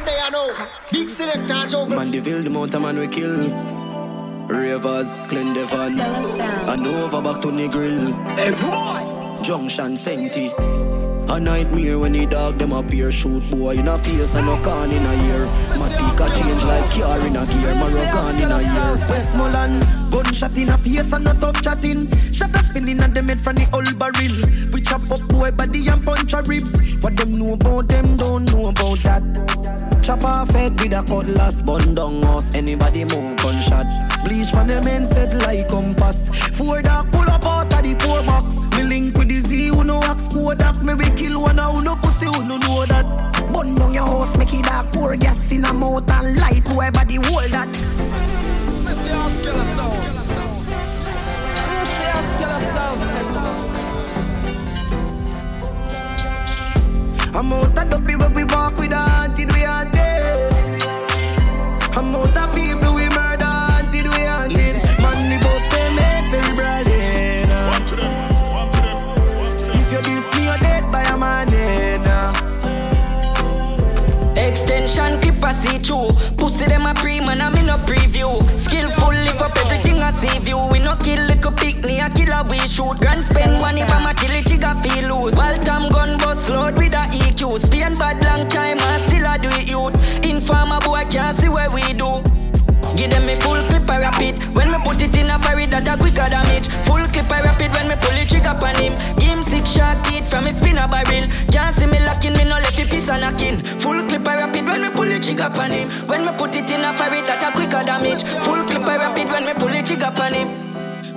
sound there, I know. Big selector, Joe. Mandeville, the mountain man we kill. Ravers, Glendevan. I know over back to the grill. Hey, boy! Junction Senti. A nightmare when the dog them appear Shoot boy in a face and no can in a year Matika change like car in a gear. Moroccan in a year Westmoreland Gunshot in a face and no tough chatting. Shot a spinning and them head from the old barrel. We chop up boy body and punch a ribs. What them know about them don't know about that. Chop off head with a cutlass Bun down us anybody move gunshot. Bleach from them men set like compass. Four dark pull up the poor box. Me link with the Z who no ask Kodak Me we kill one who no pussy who no know that. Bun down your house make it dark. Pour gas in a mouth and light Boy body hold that. I'm out of dopey where we walk with haunted we haunted I'm out Extension clip I see through. Pussy them a pre man, I'm in a preview. Skillful lift up everything I see view. We no kill little picnic, a killer we shoot. Grand spend money by my till trigger feel loose. Baltam gun bust load with a EQ. Spain bad long time and still I do it youth. Informer boy can't see where we do. Give them me full clip I rapid When me put it in a fire that a quicker damage Full clip I rapid when me pull it trigger on him him six shot teeth from his spinner barrel left it piece and knocking Full clip I rapid when me pull it trigger on him. When me put it in a fire that a quicker damage. Full clip I rapid when me pull it trigger on him.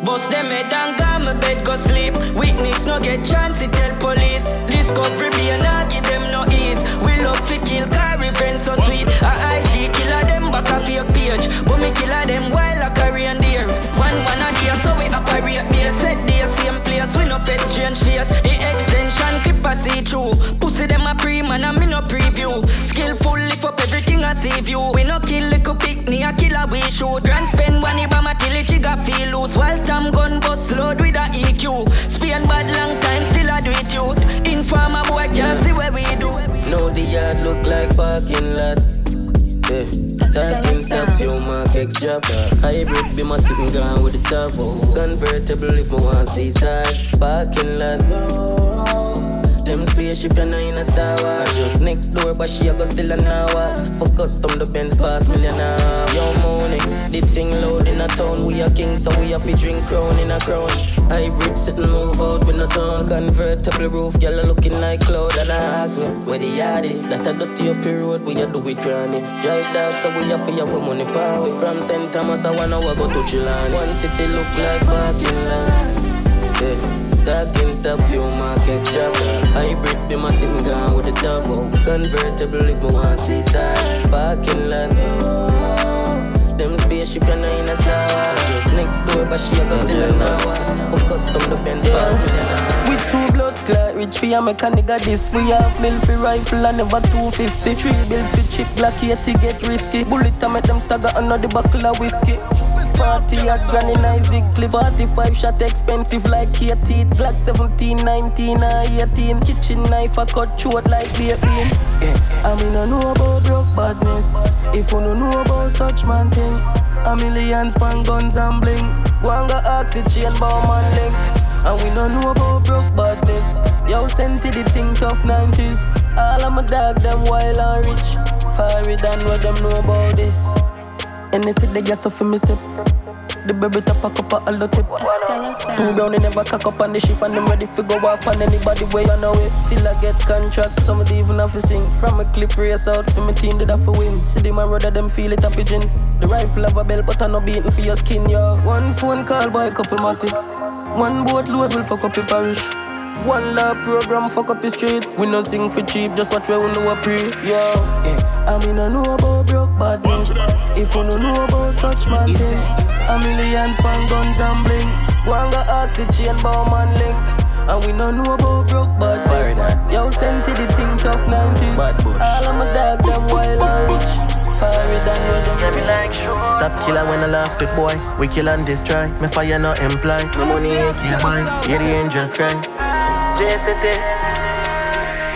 Bust them head and go my bed go sleep. Witness no get chance to tell police. Discovery be and I give them no ease. We love to kill car revenge so sweet. A IG killer them back a fake page. But me killer them while a carry and deer. One man a day so we operate beer Set the same place we no pet change face. The extension clip I see through. Pussy them a pre man no preview. Skillful lift up everything I save you We no kill little picnic a killer we shoot. Grand spend money by my till it trigger feel loose. While Tam gun bust load with a EQ Spain bad long time still I do it youth Informer boy can't see where we do. Now the yard look like parking lot. Yeah. Talking stop, few mark extra Hybrid be my sitting gun with the top Convertible if me want see stars Parking lot Them spaceship and I in a Star Wars. Just next door but she a go still an hour. For custom the Benz pass million half Yo money, the thing loud in a town. We a king so we have to drink crown in a crown. Hybrid sit and move out with no sound. Convertible roof, a looking like cloud and a hustle Where the yard is, that a dirty up road We a do it granny Drive dark so we a fi have money power. From St. Thomas I wanna go to Chilani. One city look like parking yeah. Talking stop, few markets drop Hybrid be my sitting gun with the turbo Convertible if me want see stars Parking lot Them spaceship and I in a star Just next door but she a go still an hour For custom the Benz pass me an With two blood clot, rich for a mechanic of this. We have mill for rifle and never 250 Three bills for chip, black 80 get risky. Bullet to make them stagger under the buckle of whiskey 40 at Granny Isaac Cliff. 45 shot expensive like K teeth. Glock 17, 19 or 18 Kitchen knife I cut short like bean yeah. I mean I know about broke badness. If you don't know about such man thing A million span guns and bling. Got oxygen bomb and link. And we don't know about broke badness. Yo sent to the thing tough 90s All of my dog them wild and rich. Fiery than what them know about this and they get so for me sip. The baby top a cup of all tip. Two brown they never cock up on the shift and them ready to go off on anybody way on the way. Still I get contract, some of the even have to sing. From a clip race out for my team did have to win. See the man rather them feel it a pigeon. The rifle have a bell but I no beating for your skin, yo. One phone call by a couple matic. One boat load will fuck up your parish. One love program fuck up the street. We no sing for cheap, just watch where we know a pre. Yo, yeah. I mean I know about broke badness. If you don't know about such man thing, a million span guns and bling. One got oxygen bomb and link. And we don't know about broke badness. Yo, sent to the thing tough 90s. All of my dog them wild and rich. Fiery than what them me like sure. Stop killer when I laugh it, boy. We kill and destroy. Me fire not imply. My money ain't kill mine. Yeah, the angels cry. JCT.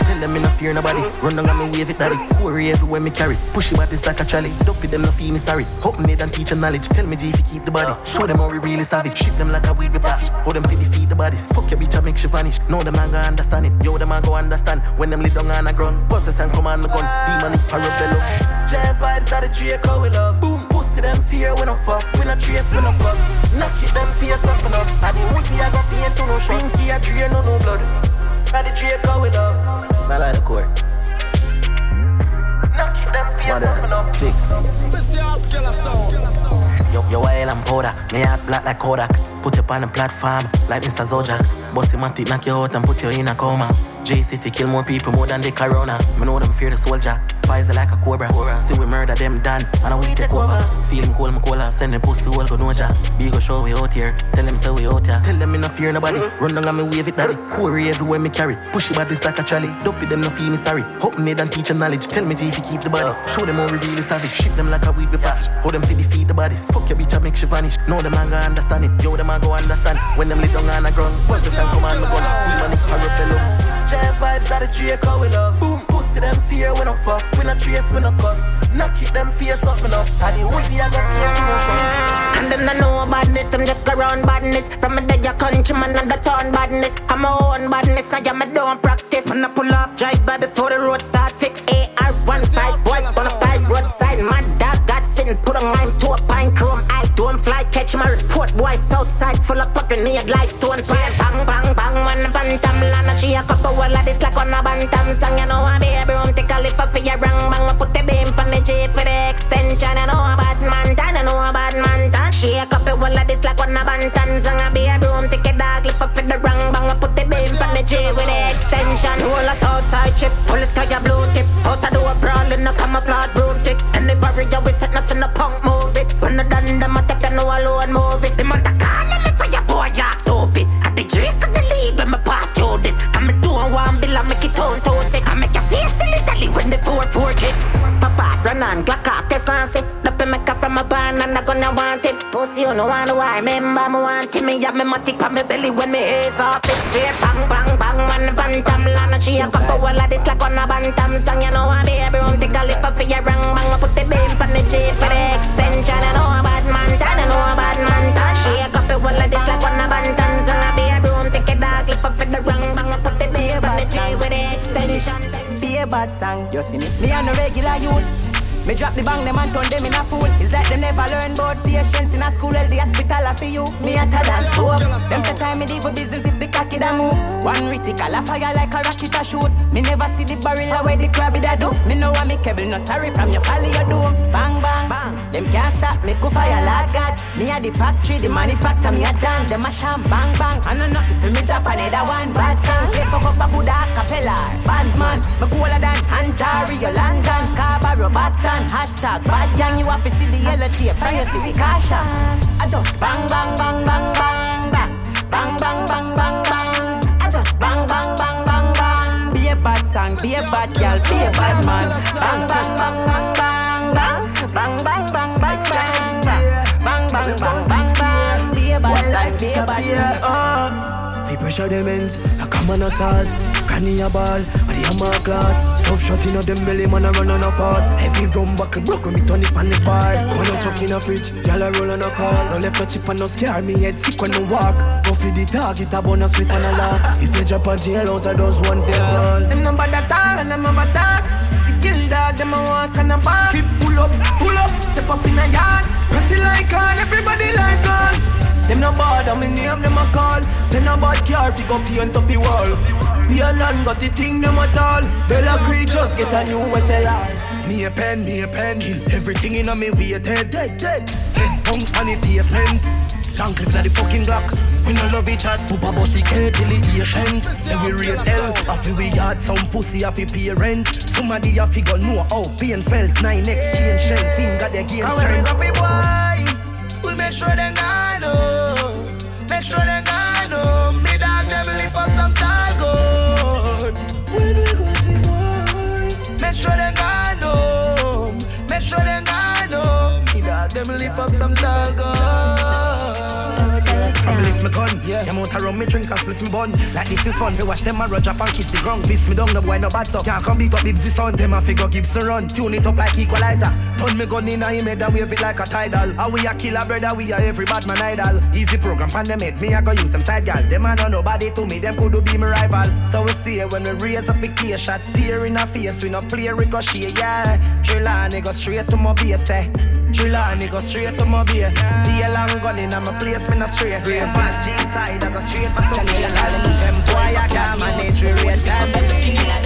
Tell them me no fear nobody. Run down and me wave it daddy. Worry everywhere me carry. Push it bodies like a trolley. Don't be them no feel me sorry. Hope me and teach knowledge. Tell me G if you keep the body. Show them how we really savage. Ship them like a weed we package. Hold them feed the bodies. Fuck your bitch I make she vanish. No them man go understand it. Yo them man go understand. When them lay down on the ground. Bosses and command the gun. Demonic parabellum. J vibes are the Draco we love. Boom. Pussy them fear when I fuck. We not trace when I fuck. Knock it them fear something up. I the woozy I got pain to no shrinky. I drain no no blood. I the Draco we love. I like the court. Knock it them fear something up. Six. Mr. Oscar sound. Yo, yo, while I'm powder, me heart black like Kodak. Put you on the platform, like Mr. Zojak. Bossy matic knock you out and put you in a coma. J City kill more people more than the corona. Me know them fear the soldier. Poison like a cobra. See we murder them done, and I we take over. Feel him call me cola, send the pussy all go no ja. Be go show we out here, tell them say we out here. Tell them me no fear nobody. Mm-hmm. Run down and me wave it daddy. Quarry everywhere me carry. Push it body like a trolley. Dopey them no feel me sorry. Hope me and teach knowledge. Tell me G if you keep the body. Show them how we really savage. Ship them like a weed be package. Hold them feed feed the bodies. Fuck your bitch I make she vanish. No them man go understand it. Yo them man go understand. When them lay down on the ground. Once the sun come on the gun. We money parabellum. J vibes are the Draco we love. Boom, pussy them fear when I fuck. We not trace when I cuss. Knock it them something up. And the woozy I got fear to motion. And them not know badness, them just go round badness. From a day your country man and the town badness. I'm my own badness, I am a don't practice. When I pull off, drive by before the road start fix. AR15, boy, on a five roadside. My dog got put a lime to a pine cone. I don't fly, catch my report, boy, southside full of fucking need like stone. Bang, bang, bang, bang, one bantam, lana, she a couple wall of this like on a bantam song. You know I be a broom, take a lift up for your rang, bang, I put the beam on the J for the extension. You know a bad man, tan, you know a bad man, tan. She a couple wall of this like on a bantam song. I be a broom, take a dog, lift up for the rang, bang, I put the beam on the J with the extension. Roll a outside chip, pull the sky a blue tip. Out the door, brawling, no camouflage set, us in the punk move it. When the done, them a take the no alone move it. Them on the corner, me for your boy, yeah, so it. At the drink of the lead when me pass through this. I'm a doing one bill, I make it tone to sick. I make your face little when the four four kick. Papa, run on, Glock out, test on sick. The make up from a band and I gonna want it. Pussy, you know wanna why, remember me want it. Me have me matic on me belly when me ace off it. Straight bang, bang, bang, man, bantam, lana, she a couple wall of this like on a bantam song. You know I be every room, take a lip up for your rang, bang, I put the beam on the J for the extension. You know a bad man, tan, you know a bad man, tan. She a couple wall of this like on a bantam song. I be every room, take a dog, lip up for the rang, bang, I put the beam on the J with the extension. Be a bad song, you see me. Me and the regular youth. Me drop the bang, them and turn them in a fool. It's like they never learn about patience in a school. Well, the hospital are for you. Me at a dance too. Them say time me deal with business if the cocky da move. One reticle a fire like a rocket a shoot. Me never see the barrel where the crab da do. Me know what me cable no sorry from your folly you do. Bang bang bang. Them can't stop me go fire like God. Me at the factory, the manufacturer me a done. Them a sham bang bang. I know nothing for me drop another one bad song. Place fuck up a good acapella. Bandsman, me cooler than Ontario, London, Scarborough, Boston. Hashtag bad gang, you have to see the yellow tape. From you see we cash I just bang bang bang bang bang bang. Bang bang bang bang bang. I just bang bang bang bang bang. Be a bad song, be a bad girl, be a bad man. Bang bang bang bang bang bang. Bang bang bang bang bang bang. Bang bang bang bang bang. Be a bad song, be a bad song. Fi pressure them ends, I come on sword. Granny a ball, and the hammer clot. Stuff shot in a them belly, man a run on a fart. Heavy rum buckle broke when me turn it on the bar. Man a chuck in a fridge, gyal a roll on a call. No left no chip and no scare me head sick when no walk. Go fi the target, a bonus with and a laugh. If you drop a jailhouse, I does one for all. Them no bad at all and them have attack. The kill dog, them a walk on a bar. Keep pull up, pull up, step up in a yard. Press it like on, everybody like on. Them no bother, me name them a call. Send a bad car, pick up paint up the wall. Be a got the thing them at all. Bella Creek just get a new SLR. Me a pen, me a pen, kill everything in a me waited, dead, dead. Head bounce on the pavement. Junk is the fucking block. We no love each other. Poopa bossy care till it Asian. Till we raise hell. After we had some pussy, after pay rent. Somebody a figure know how pain felt. Nine exchange shell finger they gain strength. we boy, we make sure they up some time. From lift my gun. Yeah. Them out around me drink and split me bun. Like this is fun. Me watch them a run up and kiss the ground. Piss me down, no boy no bad so. Can't come beat up Bibsy son. Them a figure Gibson run. Tune it up like equalizer. Turn me gun in a him head and wave it like a tidal. How we a killer brother, we a every bad man idol. Easy program pan them head. Me I go use them side gal. Them a know nobody to me. Them could be my rival. So we stay when we raise up the case. Shot tear in a face. We no play ricochet. Yeah. Trillani go straight to my base. Eh. Trillani go straight to my beer. Deal and gun in a my place. Me no straight. Real fast G side. I go straight back to me. Them boy I can't manage. We rate.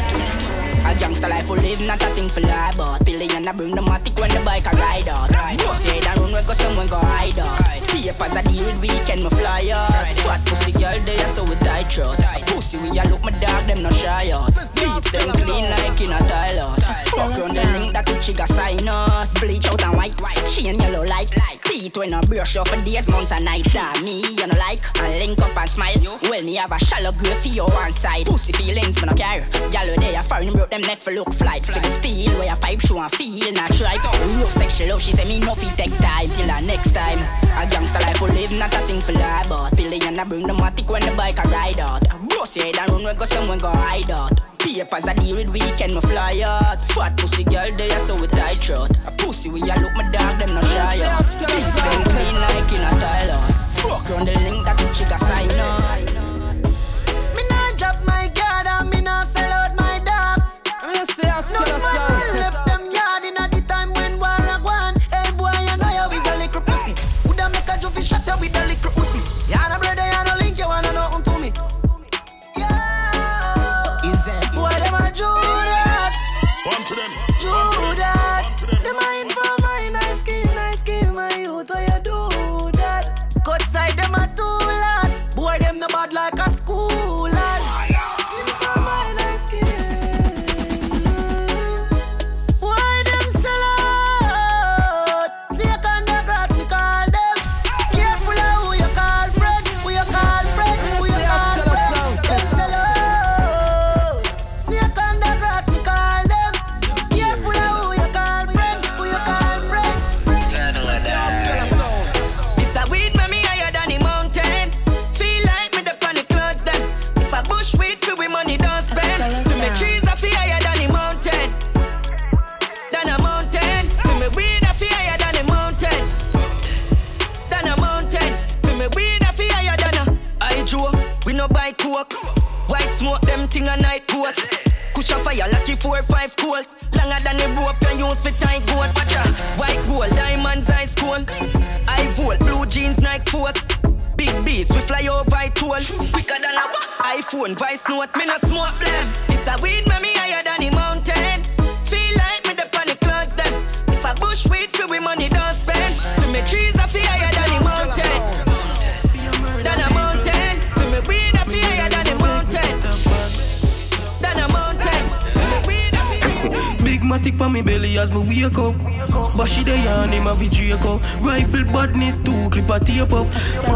A gangster life we live, not a thing for lie But pillion I bring the matic when the bike a ride out. No say that run we go someone go hide out Papers I deal with weekend me fly out Fat pussy girl they are so we tight throat Pussy we a look my dog them no shy out Beats them clean like in a Tylos Fuck on the link that the trigger sign us. Bleach out and white, white. Chain yellow like Teeth when I brush off for days, months and night. Damn me you know like, I link up and smile. Well me have a shallow grave for your one side. Pussy feelings me no care. Gal they a foreign broke them neck for look flight. For the steel where a pipe show and feel not try Real sexual love she say me no fit take time Till the next time. A gangster life we live not a thing for lie But pillion I bring the matic when the bike a ride out. Boss head and run we go someone go hide out. Papers I deal with weekend me fly out. Fat pussy girl they are so we tight throat. A pussy we a look my dog them no shy out. Them clean like in a Tylos Fuck on the link that the chick a sign up Kush a fire lucky four five cold. Longer than the rope you use for tight gold. Watch out. White gold, diamonds ice cold. I volt, blue jeans, Nike force. Big beats, we fly over it toll. Quicker than a iPhone, vice note, me not smoke blem. It's a weed, me higher than the mountain. Feel like me the the clouds then. If I bush weed for we money don't spend. To me trees higher. Big matic pa me belly as me wake up. But she dey on him a Draco. Rifle badness two clip a tape up.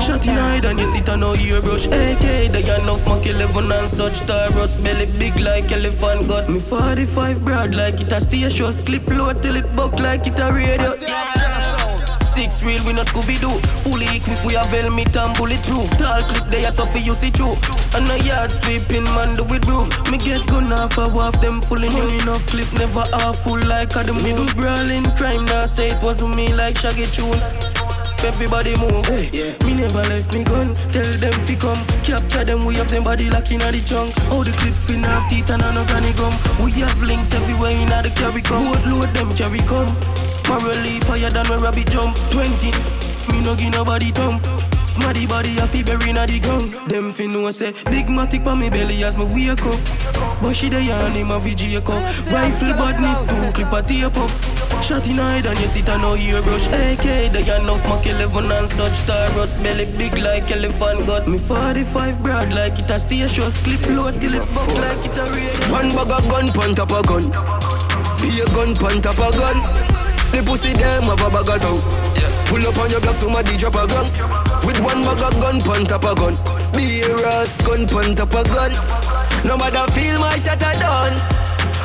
Shot in hide and you sit on no ear brush. AK they enough Mac 11 and such Taurus belly big like elephant gut. Me 45 broad like it a station. Clip low till it buck like it a radio. Six real, we not Scooby Doo. Fully equipped, we have helmet and bulletproof. Tall clip, they are so for you see through. And a yard sweeping man do with broom. Me get gun off, I waft them fully new enough clip, never half full like a the mm. middle brawling crime. Now say it was me like Shaggy Tune. Everybody move, hey. Me never left me gun. Tell them fi come, capture them. We have them body like in the trunk. All the clip fin have teeth and no granny gum. We have links everywhere in the carry come. Load, load them carry come. Morally higher than where rabbit jump. 20, me no give nobody thump. Smarty body a fi bury inna the ground. Them fi know say Big matic pa me belly as me wake up. But she dey on him a VJ cup. Rifle badness two clip a tape up. Shot in hide and you sit and no ear brush. AK they enough Mac 11 and such Taurus belly big like elephant gut. Me 45 broad like it a station Clip load till it buck like it a radio One bag of gun, pan top a gun. Be a gun, pan top a gun. The pussy them have a bag of tongue. Pull up on your block, so somebody drop a gun. With one bag of gun, pan top a gun. Be a ras gun, pan top a gun. No matter feel my shot a done.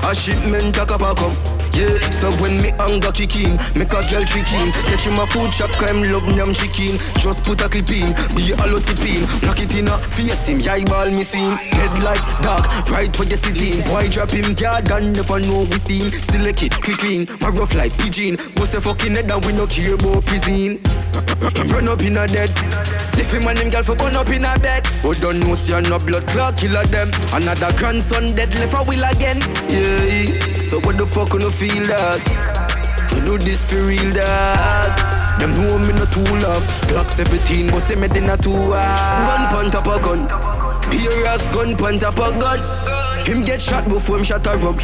A shipment a up a come. Yeah, so when me hunger kick in, make a girl trick in. Catch him a food shop, him love yam chicken. Just put a clip in, be a lot in. Knock it in a face him, yeah, ball him. Head like dark, right where you sitting. Why drop him card and never know we see him. Still a kid, clean, my rough like pigeon. Bust a fucking head and we no care about prison. I'm run up in a dead. Left him and him girl for burn up in a bed. But don't know see no blood clot killer them. Another grandson dead left a will again. Yeah, so what the fuck you no feel that? You do this for real dog. Them know me not too love. Glock 17, but say me they not too hard. Gun pon top of gun. Beer ass gun pon top of gun. Him get shot before him shot a rum.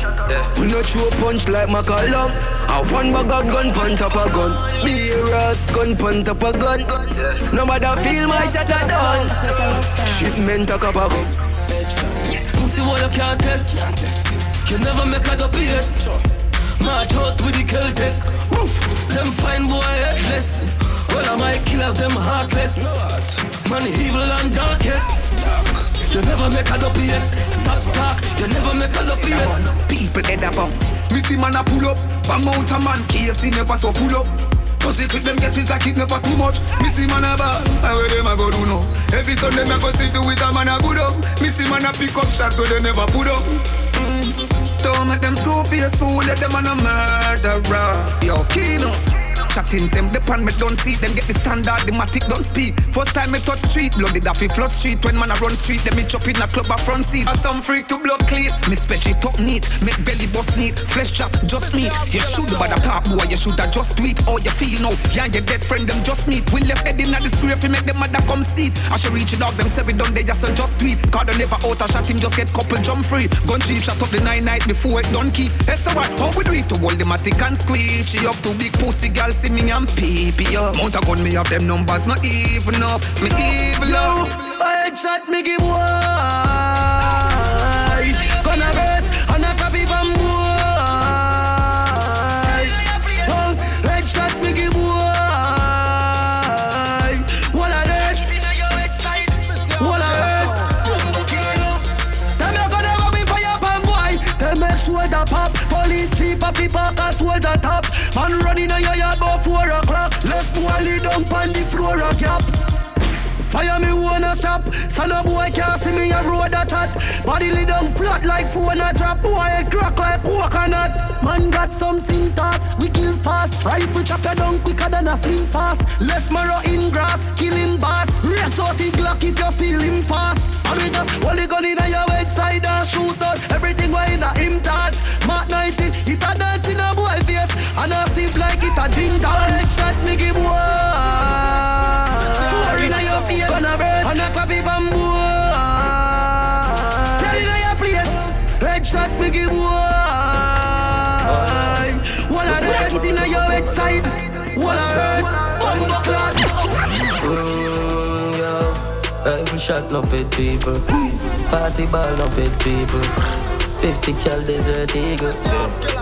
We no throw punch like McCallum. I one bag of gun pon top of gun. Beer ass gun pon top of gun. No matter feel my shot a done. Shit men talk about gun. Pussy what you can't test. You never make a dopey yet. March out with the Celtic. Woof. Them fine boy headless. Well, of my killers, them heartless. Man, evil and darkest. You never make a dopey yet. Stop talk. You never make a dopey yet. People head a bounce. Missy man a pull up. Bang out a man. KFC never so full up. Cause if it them get is like it never too much. Missy man a ball. And where them a go do now? Every Sunday me go sit with a man a good up. Missy man a pick up shot where they never put up. Don't make them screw face fool. Let them on a murderer. Yo, Kino. Chatting them, the pan me don't see them get the standard, the matic don't speak. First time me touch street, bloody daffy flood street. When man a run street, them me chop in a club a front seat. As some freak to blood clean, me special top neat, make belly bust neat, flesh chop just meat. You should but the top boy, you should have just tweet. All you feel now, yeah, your dead friend them just meet. We left head in the scrape, make them mother come seat. I should reach it dog, them say we done, they just a just tweet. They never out a shot him, just get couple jump free. Gun cheap, shot up the nine night before it done keep. That's so what, how we do it to hold the matic and squeeze. She up to big pussy girl, see me and pee pee up. Mount a gun, me have them numbers, not even up. Me evil up. Headshot me give wide. Gonna rest and a copy from wide. Oh, headshot me give wide. What a dead. What a rest. Them not gonna go be fire pan boy. Them make sure the pop. Police chief of the park the top. Man running a Lay down on the floor a gap. Fire me wanna stop. Son of boy can't see me a road a chat. Body lay down flat like phone a drop. Boy crack like coconut Man got some sin thoughts. We kill fast. Rifle chop you down quicker than a slim fast. Left marrow in grass Kill him boss. Race out the Glock if you feel him fast. And we just hold the gun in your head side and shoot out Everything way in a him thoughts Mark 90 a ding dong Shot me give one Four in your face Gonna burn And a copy bamboo Tell in your place Headshot me give one One of them it in your head side One of hers Bumbo clot. Rifle shot no pet people. Party ball no pet people. 50 cal desert eagle.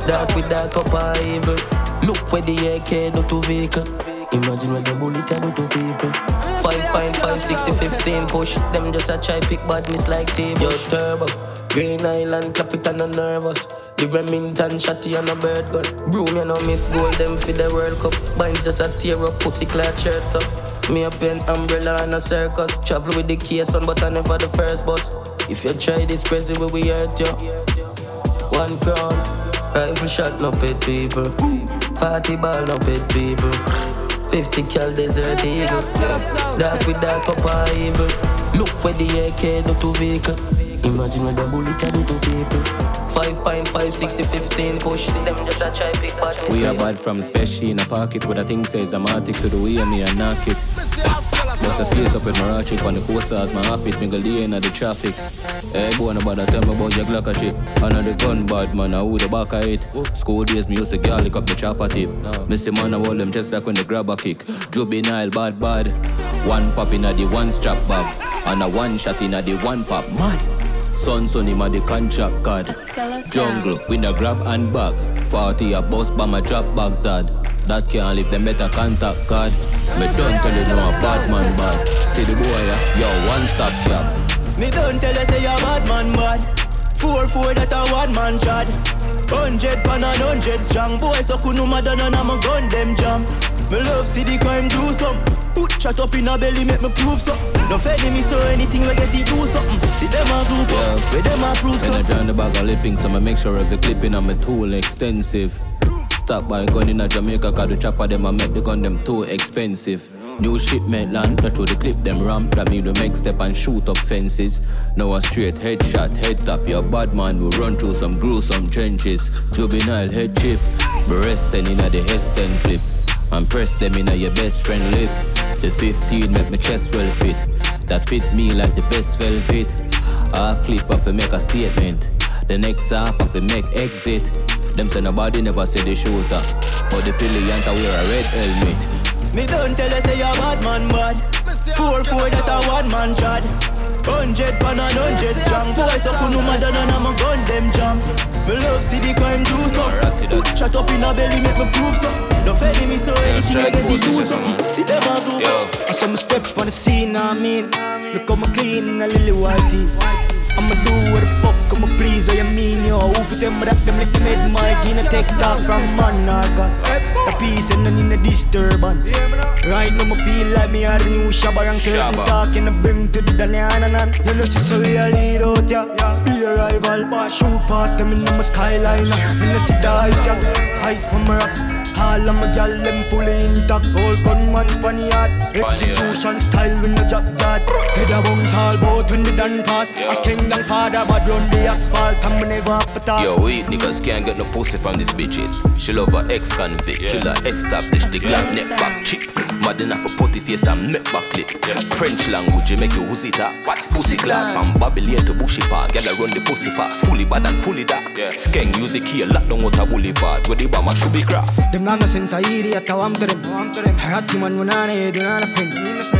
Dark with dark up evil. Look where the AK do to vehicle. Imagine what the bullet do to people. 5.5, 60, 15 push. Them just a try pick badness like table. Yo, turbo. Green Island, clap it and no nervous. The Remington shotty and a bird gun. Broom, you know, miss gold them for the World Cup. Binds just a tear up pussy clad shirts up. Me a pen umbrella and a circus. Travel with the case on, but I never the first bus. If you try this present, we will hurt you. One crown, rifle shot, no pet people. Party ball, no pet people. 50 cal desert eagle. Dark with dark up evil. Look where the AK do to vehicle. Imagine what the bullet can do to people. 5.5, 60, 15 push. Them just a try big bad. We are bad from special in a pocket with a thing says I'm arctic to the way me and knock it. Bust a face up with my ratchet on the coaster as my habit, me go lay in the traffic. Hey, boy, nobody tell me about your Glock chip. The gun, bad man, I who the back of it. School days, me used to girl lick up the chopper tip. Missy man, I hold them just like when they grab a kick. Juvenile, bad, bad. One pop in a the one strap bag. And a one shot in a the one pop. Mad. Son, son, him a the contract card. Jungle, with a grab and bag. 40 a boss by my drop bag, dad. That can't leave them better contact card. Me don't tell you no a bad man bad. See the boy, yeah, yo, one stop cap. Me don't tell you say you're bad man bad. Four four that a one man chad. Hundred pan and hundred strong Boys so kunu mad and I'm a gun them jam Me love see the crime do some Put chat up in a belly make me prove so Don't fed me so anything we get it do something See them a group up Yeah. Where them a prove so Energy on the bag of lipping, so I make sure every clipping on my tool extensive. Stop by gun in a Jamaica, cause the chopper them I make the gun them too expensive. New shipment land, that through the clip them ramp, that mean the make step and shoot up fences. Now a straight headshot, head tap, your bad man will run through some gruesome trenches. Juvenile head chip, resting in a the Heston clip. And press them in a your best friend lip. The 15 make my chest well fit. That fit me like the best velvet. Half clip off to make a statement. The next half off to make exit. Them say nobody never say the shooter. But the pilliant wear a red helmet. Me don't tell you say you're bad man bad. Four four that a one man chad Hundred pan and hundred strong Boys so kunu mad and I'm a gun them jam Me love see the crime do some Put chat up in a belly make me prove so. Don't fed me so anything I get it do some See them a do I saw me step on the scene I mean. Look how me clean in a lily whitey. I'ma do what the fuck I'ma please what you mean yo. Who for them rap them like they made my gene Take talk from man I got A peace and none in a disturbance. Right now me feel like me are new Shabba. Rank Certain Shabba. talking I bring to the Danyananan You know see so we a lead out ya Be a rival Shoot past them in my skyline. You know see heights ya Heights from my rocks. All of my gal them fully intact. All gunman funny yard. Execution style when the job that Head a bounce all bout when the done pass As kingdom father but run the asphalt And me never have to talk Yo, we niggas can't get no pussy from these bitches. She love her ex-convict, killer established, the glad neck back chick. Mad enough for putty face and neck back clip. French language, you make you woozy that. What pussy glad from Babylon to Bushy Park. Girl, I run the pussy fast, fully bad and fully dark. Skeng use the key, lock down out a boulevard, where the bomber should be cross. Them not no sense I idiot how I'm to them Harati man when I need and I friend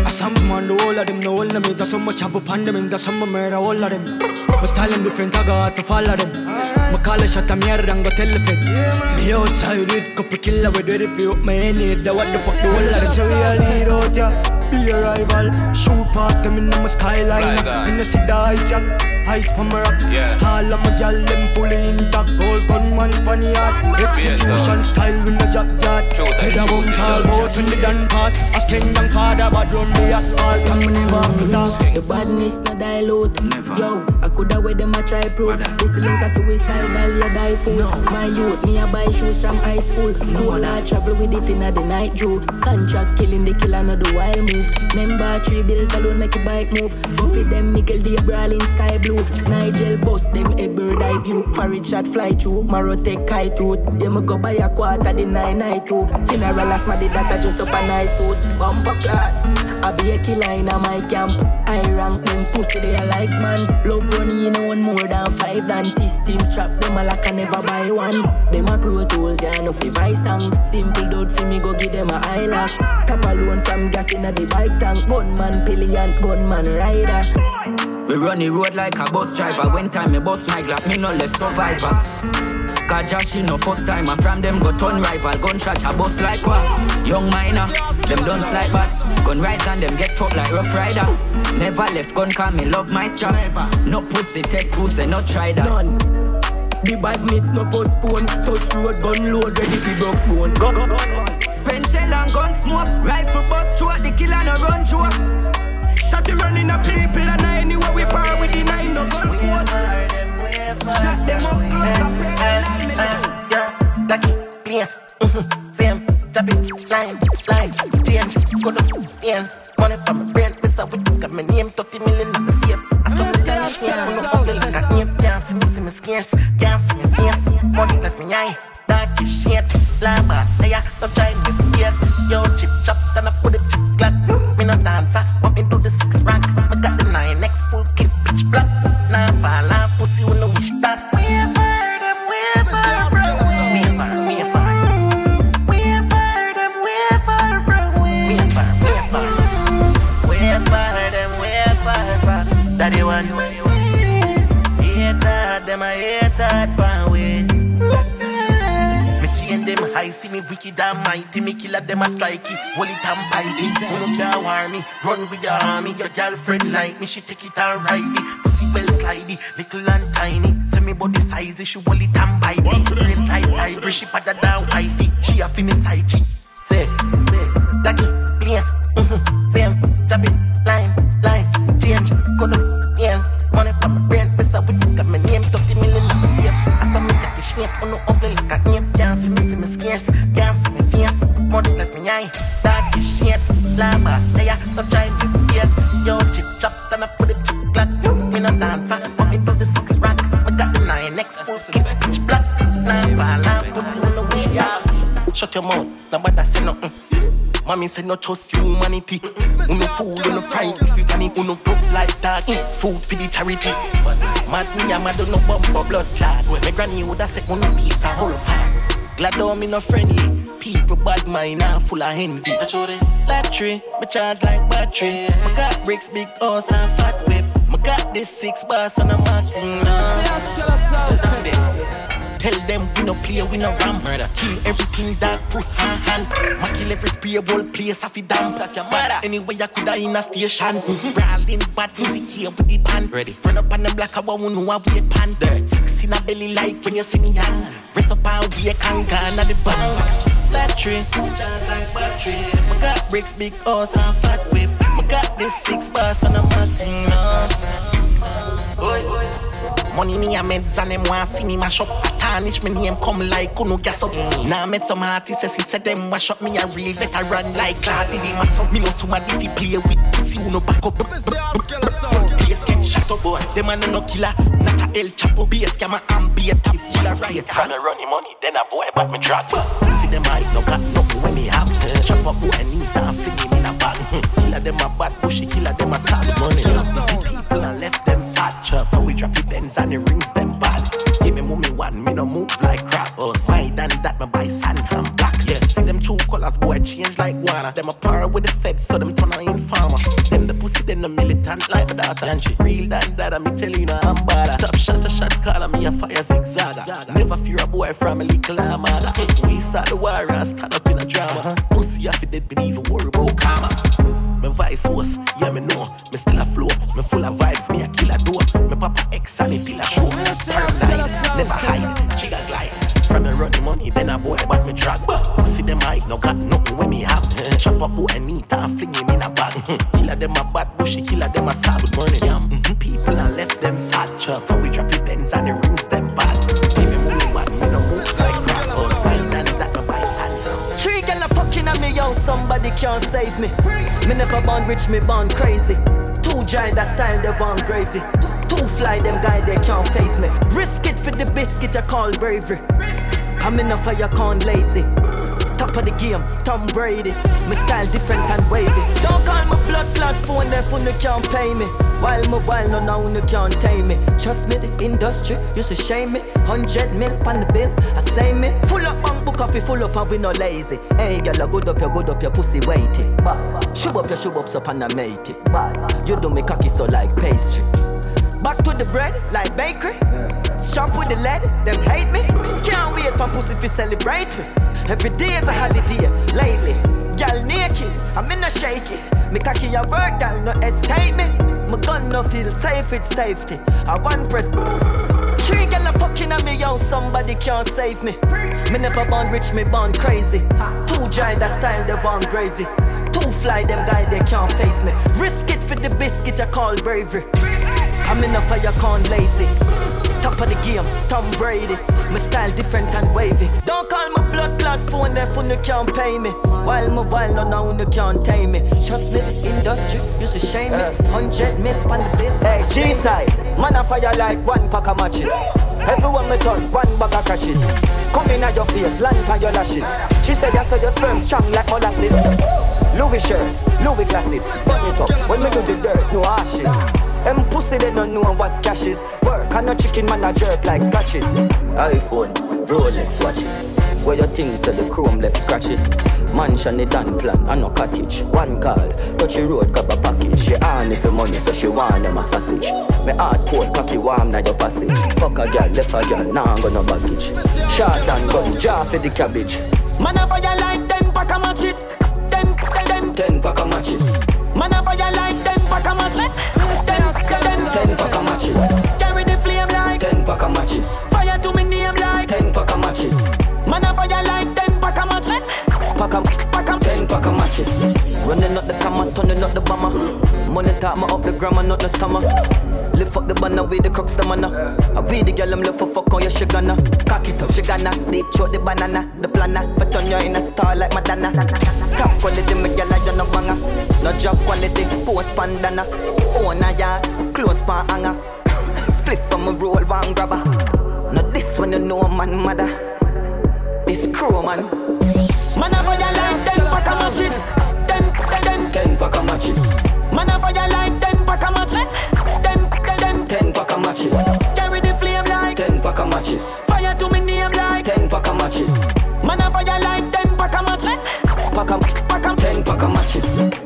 I some man the whole of them no all them is so much have upon them and the some murder all of them But style them different I got for follow them My call a shot a mierda and go tell the feds. Me outside with couple killer with ready for up my need the what the fuck the whole of them So we all lead out yeah be a rival Shoot past them in my skyline Fly guy. In the city heights yeah Heights from my rocks Yeah. All of my gal them fully intact Gold gunman funny yard Execution style when the job yard Head a true bounce that, all true bout when the done pass As king young father but run the asphalt And me never have to talk The badness no dilute. Yo, I coulda wear them a try prove. This link a suicidal, you die fool. My youth, me a buy shoes from high school. Cool, I travel with it in the night, Joe. Contract killing the killer, no the wild move. Member three bills alone make a bike move. Buffy them, Michael D. Brawling sky blue. Nigel bust them head bird eye view. For Richard fly through, Maro take kite route. Yeah, me go buy a quarter the nine night two. Funeral last my that I just up a nice suit. Bumper clot. I be a killer in a my camp. I rank them pussy, they are likes man. Love running in one more than five than systems. Trap them a like I never buy one. Them a pro tools, yeah, no fi vice song. Simple dude fi me go give them a eye lock. Tap alone from gas in a the bike tank. Gunman pillion, gunman rider. We run the road like a bus driver. When time me bust my glock, me no left survivor. Cause Josh, no first time, and from them go turn rival. Gunshot a bust like what? Young minor, them don't like bad. Gun rise and them get fucked like rough rider. Never left gun, call me love my strap. No pussy, test goose, and no try that. None. The badness no postpone. Touch road, gun load, ready fi broke bone. Go, go, go, go. Spend shell and gun smoke. Rifle bust through the killer no run through. Shot it running a people and anywhere we par with the nine no gun force. Shot them up close up Yeah, lucky, place, mhm, same, tap it, line, line, change, go to, in, money from my brain, miss a whip, got my name, 30 million in the safe. I saw me it, yeah, I'm ugly like a ape, can't see me, see me scarce, can't see me face, money bless me eye, lava, there, no try me girlfriend like me, she take it ride it. Trust humanity. Uno fool, uno fright if you panic, uno broke like that. Eat food for the charity. Mad me, I'm mad, no bumper blood clot. My granny would have said uno pizza whole fat. Glad on me no friendly. People bad mind and full of envy. Lottery, me charge like battery. I got bricks, big house and fat whip. I got this six bars and I'm acting now. Tell them we no play, we no ram murder. Kill everything that push her hands. Ma kill every spray whole place off the dance at your mother. Anyway, I coulda in a station. Brawling bad music here with the band. Ready. Run up on them like a one who a wait pan. Six in a belly like when you see me hand. Rest up and wake and gone at the bank. Flat tree, just like battery. I got bricks, big house and fat whip. I got this six bars and I'm acting up. Oi, oi. Money me a meds and them want see me mash up. I tarnish me name come like uno gas up. Mm. Now I met some artists he said them wash up me a real veteran like Claude the mass up. Me know somebody fi play with pussy uno back up. Place get shut up boy. Say man no killer, not a El Chapo. Be a scammer and be a top killer. Right, tryna run the money, then a boy but me drag. See them I no got nothing when me have. Chop up boy need and fling him in a bag. Killer them a bad pushy, killer them a sad money. Left them sad. So we drop the bends and the rings them bad. Give me mommy one, me no move like crap. Oh, side and that me buy sand and black. Yeah, see them two colors, boy change like water. Them a par with the feds, so them turn on informer. Them the pussy, them the militant like my daughter. And she real than that, I me tell you no I'm bad. Top shot, a shot caller, me a fire zigzag. Never fear a boy from a little armada. We start the war and stand up in a drama. Pussy, I fi dead believe a worry about karma. Vice yeah me know, me still a flow, me full of vibes, me a killer door. Me papa X and me pillar show. Parasite, never hide, jigga glide. From me run the money, then a boy but me drag. See them hype, no got nothing when me have. Chop up boy neat and fling him in a bag. Killer them a bad bushy, killer them a sad money. Scam, mhm, people and left them sad. So we drop can't save me. Me never born rich, me born crazy. Two giant that style, they want gravy. Two fly, them guy, they can't face me. Risk it for the biscuit, I call bravery. I'm in a fire, can't lazy. Top of the game, Tom Brady. My style different and wavy. Don't call my blood clot phone, that phone can't pay me. While my while no now no can't tame me. Trust me, the industry used to shame me. Hundred mil on the bill, I say me. Full up book coffee, full up and we no lazy. Hey, girl, I good up your good up your pussy weighty. Shove up your shove ups up and I mate it. You do me cocky so like pastry. Back to the bread like bakery. Sharp with the lead, them hate me. Can't wait for pussy to celebrate me. Every day is a holiday lately. Girl naked, I'm in a shaky. Me cocky a work, girl no escape me. My gun no feel safe it's safety. I one press. Three girl a fucking on me, yo, somebody can't save me. Me never born rich, me born crazy. Two giant that style, they born gravy. Two fly, them guy, they can't face me. Risk it for the biscuit, I call bravery. I'm in a fire, can't lazy. Top of the game, Tom Brady. My style different and wavy. Don't call my blood clot phone, phone you can't pay me. While my while no now you can't tame me. Trust me, the industry used to shame me. Hundred mil on the bill. Hey, G-side, man a fire like one pack of matches. Everyone me turn one bag of crashes. Come in at your face, land on your lashes. She said I saw your sperm strong like molasses. Louis shirt, Louis glasses. Burn it up when me do the dirt, no ashes. Them pussy they don't know what cash is. And no chicken man a jerk like scratches. iPhone, Rolex watches. Where your things so the chrome left scratches. Mansion the done plan and no cottage. One call, touch the road, grab a package. She on if money, so she want them a sausage. Me hard coat, cocky warm na your passage. Fuck a girl, left a girl, nah I'm gonna baggage. Shot and gun, jar for the cabbage. Man a fire like ten pack of matches. Ten, ten, ten, ten pack of matches. Man a fire like ten pack of matches. Ten, ten, ten pack of matches. Carry matches. Running up the camera, turning up the bomber. Money talk me up the grammar, not the stomach. Lift up the banner with the crooks, the manna. I read the girl, I'm love for fuck on your she gonna. Cock it up, she gonna. Deep throat the banana, the planner. For turn you in a star like Madonna. Top quality, me girl, I no banger. No job quality, post bandana. Own a yard, close pan hanger. Split from a roll, one grabber. Now this one you know a man mother. This crew man. Man ten pack of matches. Ten, ten, ten, ten pack of matches. Man a fire like ten pack of matches. Ten, ten, ten, ten pack of matches. Carry the flame like ten pack of matches. Fire to me name like ten pack of matches. Man a fire like ten pack of matches. Pack 'em, pack 'em, ten pack of matches.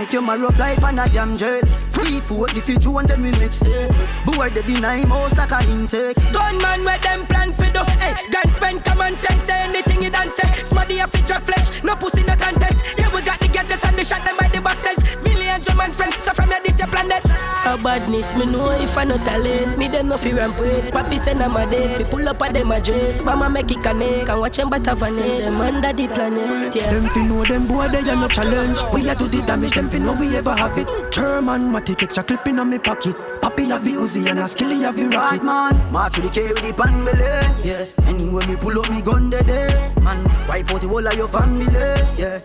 Make your marrow fly pan a damn jail. Seafood, the fish and then we make stay. Boy, they deny most like a insect. Gunman where them plan for do. Eh, hey, gun spend common sense, say anything you done say. Smarty a feature flesh, no pussy no contest. Yeah, we got the gadgets and the shot them by the boxes. Millions of man friends, so from your badness, me know if I no talent. Me them no fi ramp with. Papi send them a day, fi pull up a them address. Mama make it connect, and watch them butter vanet. Them under the planet, yeah. Them fi know them boy they are no challenge. We a do the damage, them fi know we ever have it. German, my ticket, extra clip in on me pocket. Papi have the Uzi and a skilly have the rocket. Right man, march to the K with the pan belly. Yeah, anyway me pull up me gun de day. Eh? Man, wipe out the whole of your family. Eh? Yeah,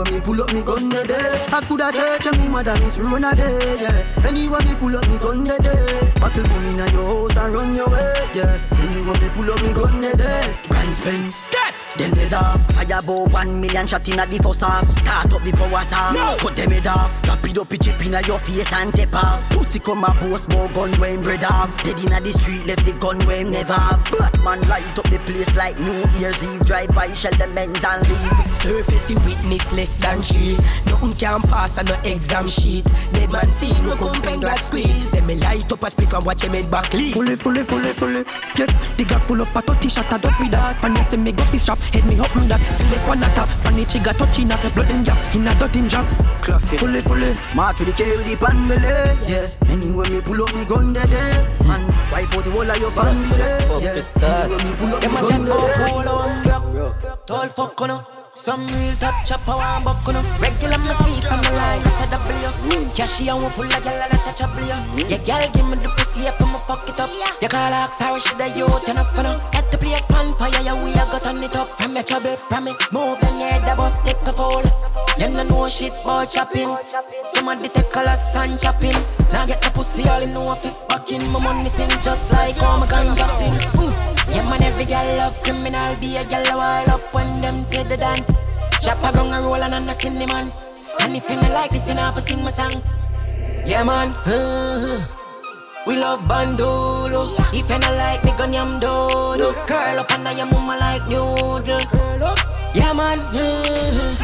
anyway me pull up me gun de day. I coulda church and me mother miss Rona day. Yeah, anyway me pull up me gun de day. Battle boom inna your house and run your way. Yeah, anyway me pull up me gun de day. Grand spend, start. Then dead off. Fire bow one million shot inna the first half. Start up the power saw. No. Cut them head off. Drop it up, chip inna your face and tap off. Pussy come a boast more gun when bread off. Dead inna the street, left the gun when never have. Batman light up the place like New Year's Eve. Drive by, shell the men's and leave. Surface the witness less than she. Nothing can pass on no exam sheet. Dead man see no compeng glad squeeze. Then me light up a spliff and watch him head back leave. Fully, fully, fully, fully. Get the gap full up a 30 shot a dot with that. Fan you me go piece strap, head me up with that. Select one at top. Fan the trigger touching up blood in gap. In a dot him jab. Fully, fully. March with the K with the pan belly. Yeah. Anyway me pull up me gun de day. Eh. Man, wipe out the whole of your family. Eh. Yeah. Anyway me pull up me gun de eh. oh, day. Tall fuck on some real top chopper one buck on Regular me sleep on the line at a W. Cashy and one full of gyal and a trouble you Yeah gyal give me the pussy if I'ma fuck it up. You call her sorry she the youth and a fun Set the place pan fire yeah we a got on it up. From your trouble promise. Move the near the bus take a fall You no know shit about chopping. Somebody take a loss and chopping Now get the pussy all in no office back in My money sing just like all my gun Justin. Ooh. Yeah man every girl love criminal Be a girl a while up when them say the done Chop a gun and roll and not man. And if you not like this, you know have sing my song. Yeah man. Uh, We love bandolo. If you not like me, gun yam dodo. Curl up under your mama like noodle. Yeah man. Uh,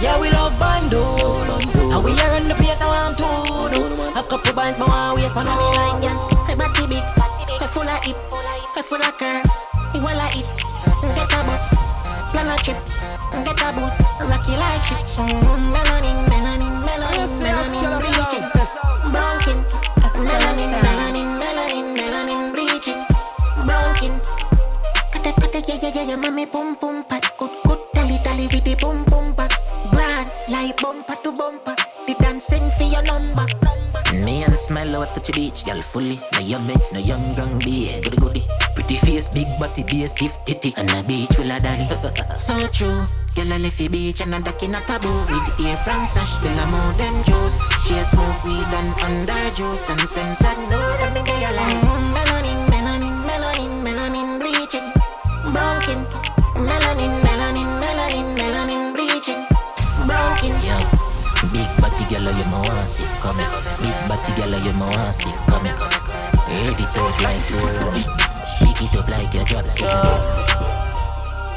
Yeah we love bandolo. And we are in the place I want to do Have couple bands, but I waste man Me like girl, her body big Her full of hip, her full of curve Me wanna eat, get a bus Plan a trip Get a boat, rocky like shit. Mm, melanin, melanin, melanin, melanin, bleaching. Bronkin, melanin, melanin, melanin, melanin, bleaching. Bronkin. Kata kata yeah yeah yeah yeah, mommy pum pum pat, good good tally tally with the pum pum box. Brand like bumper to bumper, the dancing for your number. Smell out touch the beach, girl fully. No yummy, no young grang beer, goody goody. Pretty face, big body, bass, stiff titty. And a beach full of daddy. so true. Girl a left the beach and a duck in a taboo With ear from sash till I'm more than juice She a smoke weed and under juice And sense I know that me get like Melanin, melanin, melanin, melanin bleaching Broken melanin, Big body girl, you my want see come here. Big body girl, you my want see come here. Heavy talk like you Pick it up like your drop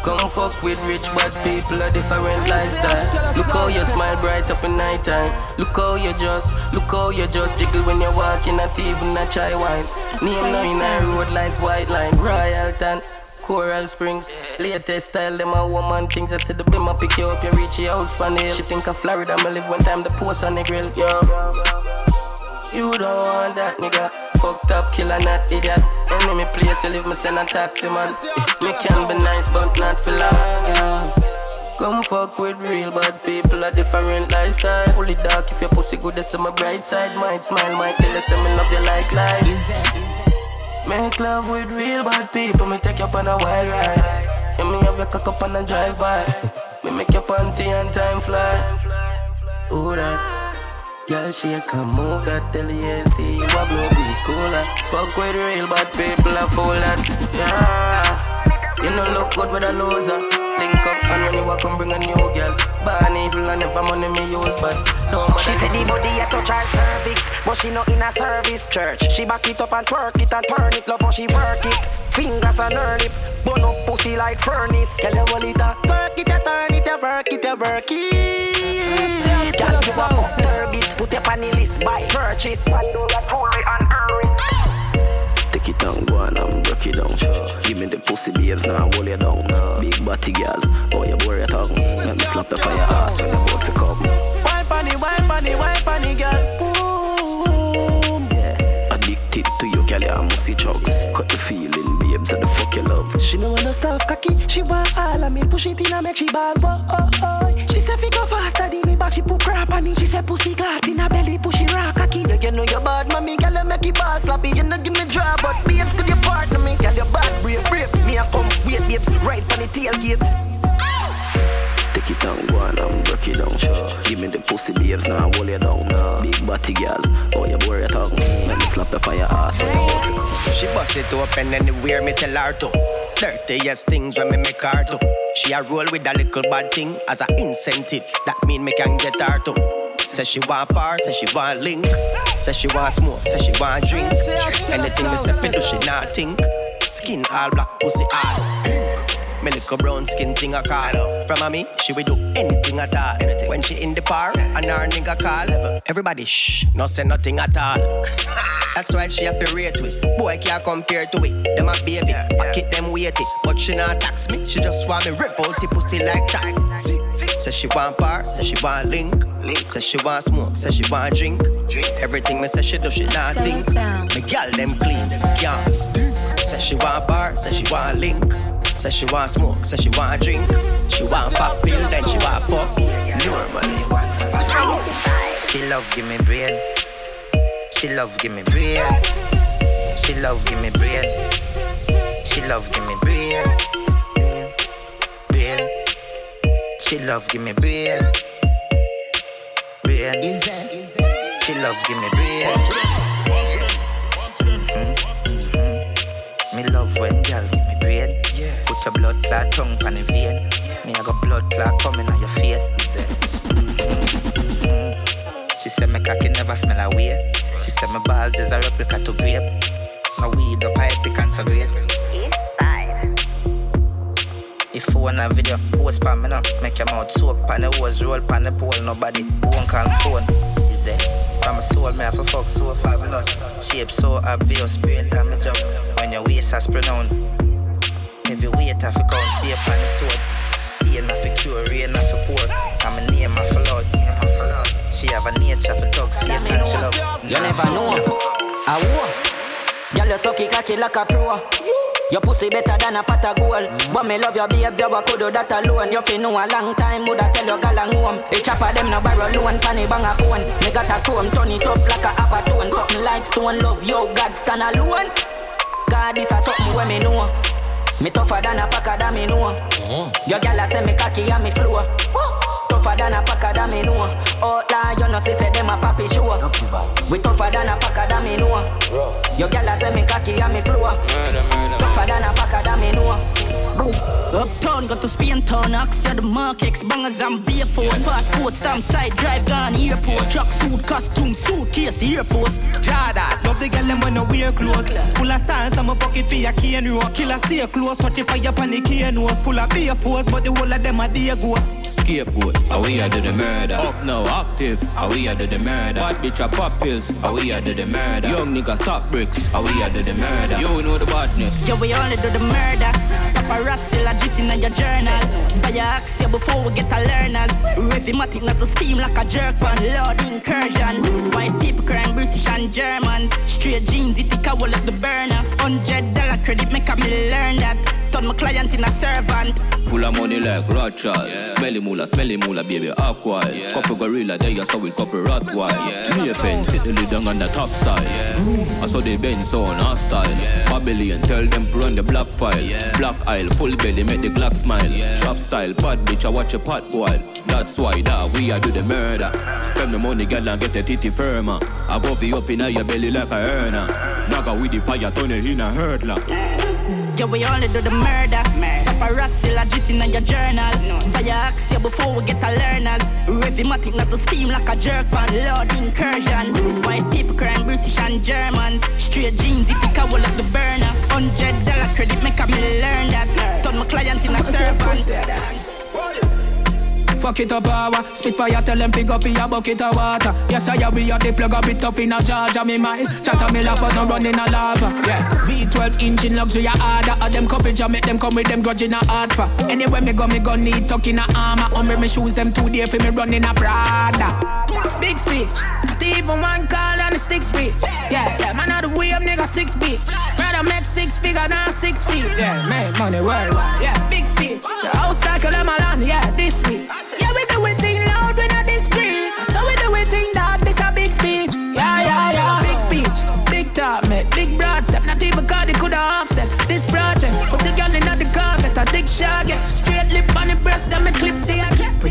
Come fuck with rich bad people, a different lifestyle. Look how you smile bright up in night time. Look how you just, look how you just jiggle when you're walking, not even a chai wine. Name now in a road like White Line, Royalton. Coral Springs, latest style, them a woman things. I said the beam, I pick you up, you reach your house panel. She think of Florida, me live one time, the post on the grill, yo. You don't want that, nigga. Fucked up, killer, not idiot. Enemy place, you live, me send a taxi, man. Me can be nice, but not for long, yeah. Come fuck with real bad people, a different lifestyle. Fully dark, if your pussy good, that's on my bright side. Might smile, might tell you, say me love you like life. Make love with real bad people, me take you up on a wild ride. And me have your cock up on a drive by. Me make your panty and time fly. Who that? Girl, shake and move that tell you see you a blow be cooler. Fuck with real bad people, a fool that. Yeah, you know look good with a loser. Link up and when you walk and bring a new girl. Born evil and never money me use, but don't She said the body a touch her cervix, but she not in a service church. She back it up and twerk it and turn it, love how she work it. Fingers on her lip, burn up pussy like furnace. Girl, you hold it a twerk it, you turn it, you work it, you work it. Girl, you a fuck turbit, put your on the list, buy purchase. Pandora, Tory and Irwin. Take it down, go on and break it down. Give me the pussy babes, now hold you down. Big body girl, oh you bore your tongue. Let me slap the fire ass when the boat fi come. Wine funny, wine funny, wine funny, girl. Boom. Addicted to you, girl, you must see chugs. Cut the feeling, babes, and the fuck you love. She know want no soft cocky, she want all of me. Push it in and make she ball, whoa, oh, oh. She say fi go faster than me, but she put crap on me. She say pussy clot in her belly, push it rock cocky. Yeah, you know you bad, mommy, girl, you make it ball sloppy. You know give me draw, but babes, could you partner me? Girl, you bad, brave, brave. Me a come, wait, babes, right on the tailgate. Take it down, go on and break it down. Give me the pussy babes, now hold you down. Big body girl, oh you bore your tongue. Let me slap the fire ass when the boat fi come. She bust it open anywhere me tell her to. Dirtiest things when me make her to. She a roll with a little bad thing as a incentive. That mean me can get her to. Say she want par, say she want link. Say she want smoke, say she want drink. Anything me say fi do, she not think. Skin all black, pussy all pink. Me little brown skin thing a call. From a me, she will do anything at all. When she in the par, and her nigga call. Everybody shh, no say nothing at all. That's why she have to rate with. Boy can't compare to it. Them a baby, I keep them weighty. But she not tax me, she just want me revolt the pussy like that. Say she want par, say she want link. Say she want smoke, say she want drink. Everything me say she do, she not think. Me gal them clean, can't stink. Say she want a bar, say she want a link. Say she want smoke, say she want drink. She want pop pill, then she want fuck. Normally. She love give me brain. She love give me brain. She love give me brain. She love give me brain. Brain. Brain. She love give me brain. Brain. She love give me. Mhm. Me love when girl give me brain. Put your blood clot tongue on the vein. Me I got blood clot coming on your face. Mhm. She said my cocky never smell a way. She said my balls is a replica to grape. My weed up I pick and cigarette. If you want a video, post pa me now. Make your mouth soak pan the hose, roll pan the pole. Nobody won't call phone. It? From my soul, man for fuck so fabulous. Shape so obvious, brain damage up. When your waist has pronounced. Heavy weight have to count, stay upon the sword. Pain have to cure, rain have to pour. I'm a name of a lord. She have a nature for talk, same kind she love. You never know. I war. Girl, you suck it cocky like a pro. Your pussy better than a pot of gold. But me love your behavior, but could do that alone. You feel know a long time, woulda tell your gal and home. A chopper them no borrow loan, panny bang a phone. Me got a chrome, turn it up like a upper. Something like stone, love you, God stand alone. This is something where me know. Me tougher than a packer that me know. Mm-hmm. Your girl a tell me cocky and me flow. Tougher than a packer that me know. Outlaw, you know, see say them a papi show. We tougher than a packer that me know. Your girl a tell me cocky and me flow. Tougher than a packer that me know. Uptown, got to Spain town, Axia the markets, bangers and beer force. Passport, stamp, side drive, gone airport. Truck suit, costume, suitcase, Air Force. Jada, love the girl them when no wear clothes. Full of style, some fuck it for your cane row. Killer stay close, watch it fire pan the cane nose. Full of beer force, but the whole of them are dear ghosts. Scapegoat, how we are do the murder. Up now, active, how we are do the murder. Bad bitch a pop pills, how we are do the murder. Young nigga stock bricks, how we are do the murder. You know the badness. Yeah, we only do the murder. Paparazzi legit in your journal. Buy your axe before we get a learners. Rhythmatic as the steam like a jerk on Lord incursion. White people crying British and Germans. Straight jeans, it take a wall the burner. Hundred dollar credit make a me learn that. Turn my client in a servant. Full of money like Rothschild. Smelly moolah, smelly moolah, baby, aqua. Couple gorilla, there you saw with couple Rottweil. Me a pen, sit the lid down on the top side. I saw the bend so on our style. Babylon, tell them to run the black file. Black aisle, full belly, make the Glock smile. Trap style, bad bitch, I watch a pot boil. That's why that we are do the murder. Spend the money, girl, and get the titty firmer. I go for you up in your belly like a earner. Naga with the fire, turn it in a hurdler. Yeah, we only do the murder. Paparazzi legit in your journal. Buy your axe before we get a learners. Rhythmatic as the steam like a jerk on Lord incursion. White people crying British and Germans. Straight jeans, it take a wall of the burner. Hundred dollar credit make me learn that. Turn my client in a servant. Fuck it up power, spit fire, tell them pick up your bucket of water. Yes, I have we are the plug a bit up in a Georgia, me mind. Chatter me lap, but no running a lava. Yeah, V12 engine luxury harder. Of them coverage, I make them come with them grudge in a hard for. Anywhere me go, me go need tuck in a armor. Umbre me me shoes, them two there for me running a Prada. Big speech, not even one call on the stick speech. Yeah, yeah, man, out the way up, nigga, six feet. Rather make six figure than six feet. Yeah, make money worldwide. Yeah, big speech. The house like a lemon, yeah, this week. We do it thing loud, we not discreet. So we do it thing that this a big speech. Yeah, yeah, yeah. Big speech, big talk, mate, big broad step. Not even call it could offset. This project, put a girl in the carpet, a dick shot, yeah. Straight lip on the breast, then me clip the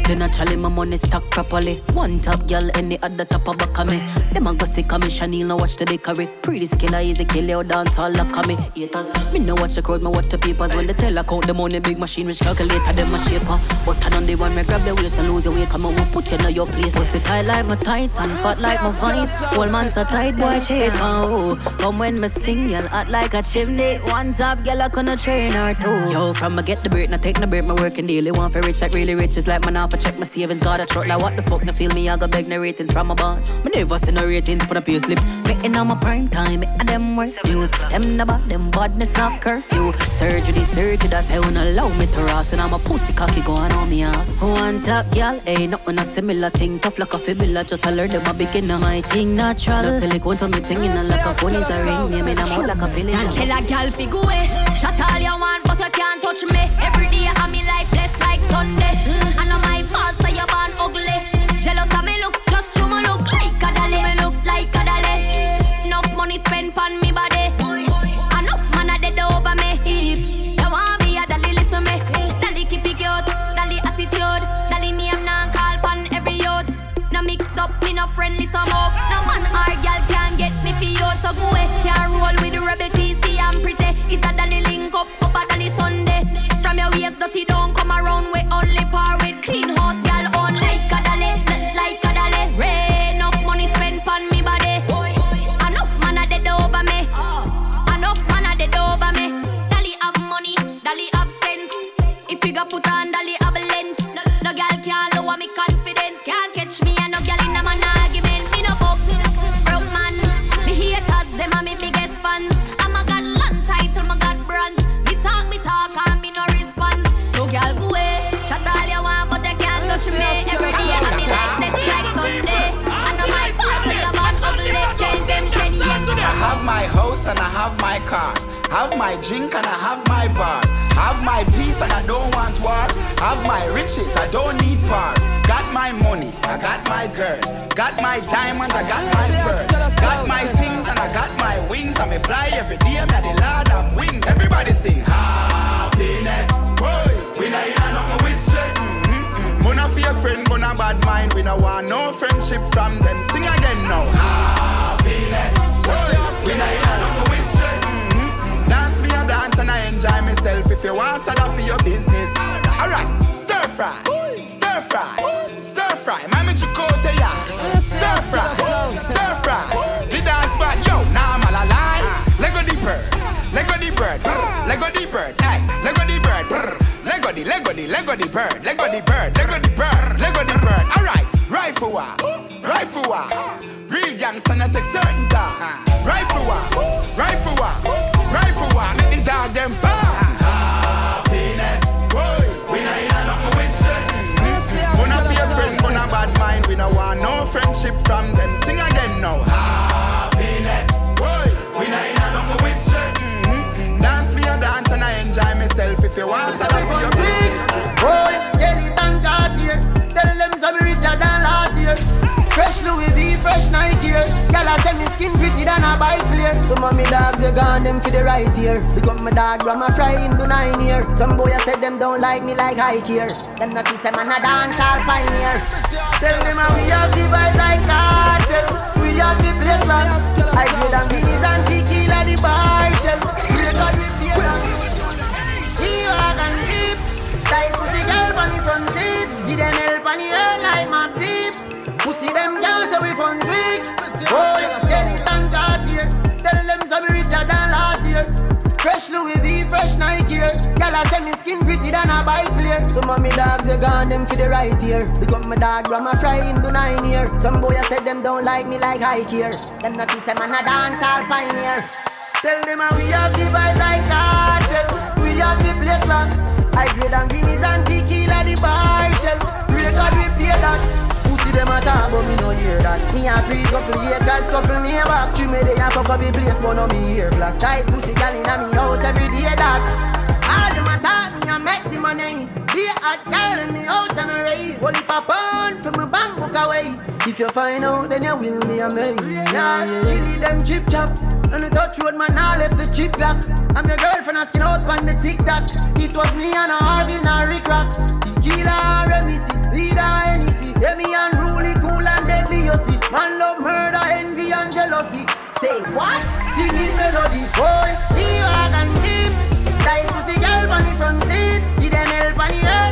Pretty naturally, my money stack properly. One top girl, any other top of back of me. Them a go see me, Chanel, no watch the bakery. Pretty skiller, easy kill you, dance all lock of me. Haters, me no watch the crowd, me watch the papers. When they tell I account the money, big machine, which calculator, them a shaper. But I don't the one, me grab the waist and lose your weight. Come on, we put you in your place. Pussy tight like my tights and fat like my vice. Whole man so tight, boy, shape, oh. Come when me sing, y'all hot like a chimney. One top, girl, I gonna train her too. Yo, from I get the break, now take the break, my working daily. Want for rich, like really rich, is like man off, I check my savings, got a truck, like what the fuck, now feel me, I got beg no ratings from my bond. Me never see no ratings, put up your slip. In on my prime time, me a them worst news. Them the bad, them badness off curfew. Surgery, surgery, that's how not allow me to rust. And I'm a pussy cocky going on me ass. One top, y'all, ain't nothing a similar thing. Tough like a fibula, just alert them a beginner. My thing natural. No silicone to me thing in a like a phone is a ring. Yeah, me I'm out like a feeling. Tell a gal fi go away. Chat all you want, but you can't touch me. Every day I'm in life blessed like Sunday. Mm, I know my fault, so you born ugly. Jealous me looks, just show me look like a dolly. Me look like a dolly. Enough money spent on me body. Enough man a dead over me. If you want me, a dolly listen me. Dolly keep it cute, dolly attitude, dolly name now call pon every youth. No mix up, me no friendly some up. No man or girl can get me for you, so go away. Can't roll with drink and I have my bar. Have my peace and I don't want war. Have my riches, I don't need power. Got my money, I got my girl. Got my diamonds, I got my pearl. Got my things and I got my wings. I may fly every day, I'm the lord of wings. Everybody sing happiness. We not in a nothing with stress. Mona fake friend, gonna bad mind. We no want no friendship from them. Sing again now. Happiness. We not in a and I enjoy myself. If you want, start off for your business. Alright, stir fry, stir fry, stir fry. Mami Chicote ya. Stir fry, stir fry. The dance bad, yo, now I'm all alive. Lego the bird, Lego the bird, Lego the bird, hey, Lego the bird, Lego the, Lego the, Lego the bird, Lego the bird, Lego the bird, Lego the bird. Alright, rifle war, rifle war. Real gangster not take certain time. Rifle war, rifle war, rifle war. Make the dog them bad. Happiness, boy, we not in a nothing with stress. Gonna be a friend, gonna bad mind. We no want no friendship from them. Sing again now. Happiness, boy, we not in a nothing with stress. Mm-hmm. Dance me a dance and I enjoy myself. If you want, start off for your business. Boy, skeleton got here. Tell them some richer than last year. Fresh Louis V, fresh Nike here. A say me skin pretty than a bike flare. Some of me dogs they gone them for the right ear. Because my dog grandma fry him to nine year. Some boy I said them don't like me like high here. Them no see say man a dance all pioneer. Tell them how we have the vibe like cartel. We have the place locked. I grade and minis and tequila the bar shell. We got the beer See walk and deep. Like pussy girl on the front seat. Give them help on the earth like map deep. Pussy them girls say we fun weak. Oh, skeleton got here. Tell them some richer than last year. Fresh Louis V, fresh Nike here. Gyal a say me skin pretty than a bike flare. Some of me dogs they gone them for the right ear. Because my dog grandma fry him to nine year. Some boy I said them don't like me like high here. Them no see say man a dance all pioneer. Tell them we have the vibe like cartel. We have the place locked. I grade and guineas and tequila the bar shell. Record we pay that. Pussy them a talk but me no hear that. Me a free couple acres, couple me back. Three me they a fuck up the place but no me hear black. Tight pussy gal inna me house every day that. All them a talk me a make the money. Be a gal in me out on a rave. Only pop on from my bank book away. If you find out then you will be amazed. Yeah, kill them chip chop. On the touch road man I left the chip lock. I'm your girlfriend asking out on the TikTok. It was me and a Harvey and a Rick Rock. Tequila, Remisi, Vida, Hennessy. Me unruly, cool and deadly, you see. Man love murder, envy and jealousy. Say what? Singing melody, boy. See you and deep. Like pussy girl on the front seat. Give them help on the earth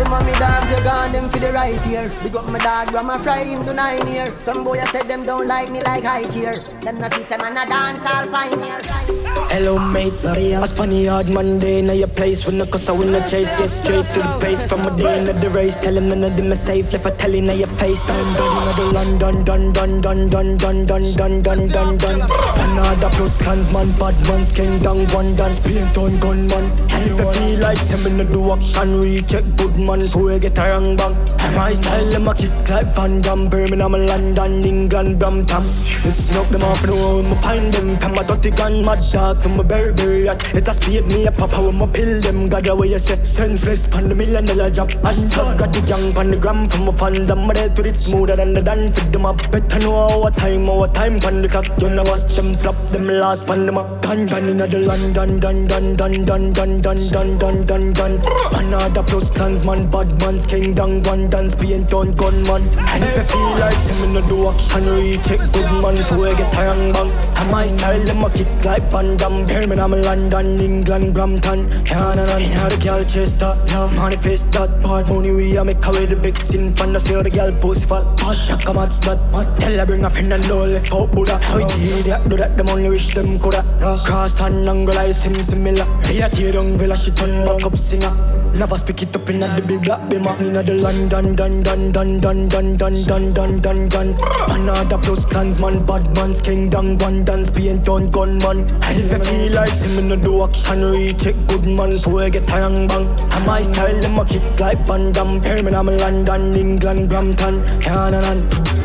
Some of me dogs they gone them for the right here. Big up my dog, grandma fry him to nine year. Some boy I said them don't like me like high here. Them no see say man a dance all pioneer. Hello mate, I spun the hard Monday Now your place when the cause I win the chase Get straight to the pace from a day into the race Tell him none of them are safe Left a telling now your face I'm done in the London Dun dun dun dun dun dun dun dun dun dun Another plus clansman Bad man's king down one dance Paint on gunman And if you feel like send me no do action We check good man we get a wrong bang My style them a kick like Van Damme Birmingham, London, England, Brampton Listen up them off know me find them From a dirty gun, mad dog From a berry berry hat It a speed me a papa when me pill them. God the way you say Senseless pan the million dollar job. Hashtag got the gang pan the gram From a fan them my dead with it smoother than the dance Fit them up. Better know our time, our time pan the clock. You know watch them flop them last pan them up Gun gun inna the London Dun dun dun dun dun dun dun dun dun dun Another plus clansman Bad man's king down one dance Paint on gunman And if you feel like see me no do action Recheck good man So we get wrong bang And my style them a kick like Van Damme Birmingham, London, England, Brampton no, yeah, the girl that Yeah, manifest that bad money We a make away the vixen Fan the see the girl post Hot shock a mad slut Tell her bring a friend and don't left out Buddha How it idiot do that Them only wish them coulda Cross and angle like sim similar Hey, I tear down villa She turn back up singer Never speak it up in the big black bimmer. Inna the London, dun dun dun dun dun dun dun dun dun dun. Panada plus clansman, bad man's king, dang one dance, paint on gunman. And if you feel like see me no do action, it good man, so I get tang bang. And my style, them a kick like Van Damme. Hear me, I'm London, England, Brampton, Canaan.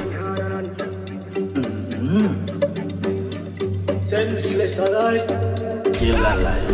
Senseless alive. Kill alive.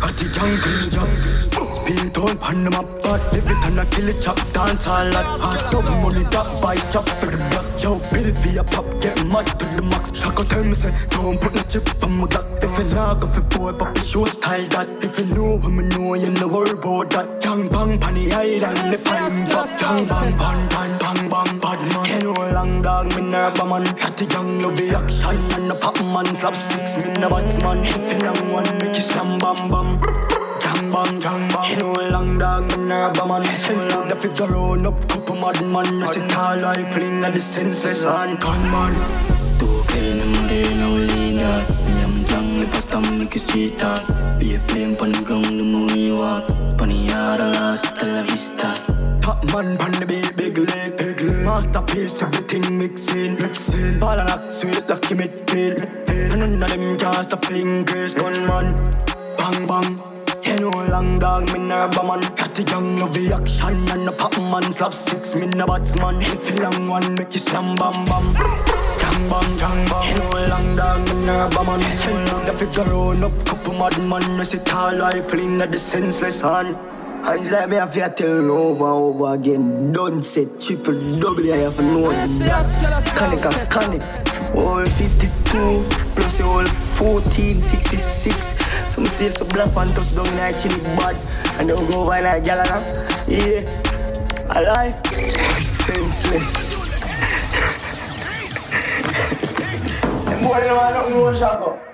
Got the jungle, jungle. Spin on Panama pot, live it and I kill it, chop dance all like hot dog money, drop by chop for the block. Yo, bill via pop, get mad to the max. Shaka tell me say, don't put no chip on my gut. If it's not good for boy, papi show style that. If you know what me know, you know worry about that. Gang bang, panny island, lip I'm back. Gang bang, bang, bang, bang, bang, bad man. Can you long dog, me nerve man. Had the young love the action and the pop man slap six, me no batsman. If you long one, make you slam bam bam. Bang, gang bang. You know a long dog, me nerve man. Send love the figure on up, couple mad man. I see tall life, fling at the senseless and gunman. Two clean them day now lean out. Yam jang live a stomach is cheat out. Be a flame pan the ground the movie walk. Paniara hasta la vista. Top man pan the big big leg, big leg. Masterpiece, everything mixing, mixing. Ball and act sweet, lucky midfield. And none of them can stop grace, gunman. Bang bang. You know long dog, me nerve man Got the young love the action and the pop man Slap six, me no batsman If you long one, make you slam bam bam Gang bang, gang bang You know long dog, me nerve man Send out the figure on up, couple mad man I see tall life, lean at the senseless hand I like me have to tell you over over again. Don't say triple W, I have know that. Conic and conic. All 52 plus the whole 1466. I'm still so black and touch down night in it bad. And don't go by like gal now. Yeah, alive. Senseless. Bueno, no, no, no, no,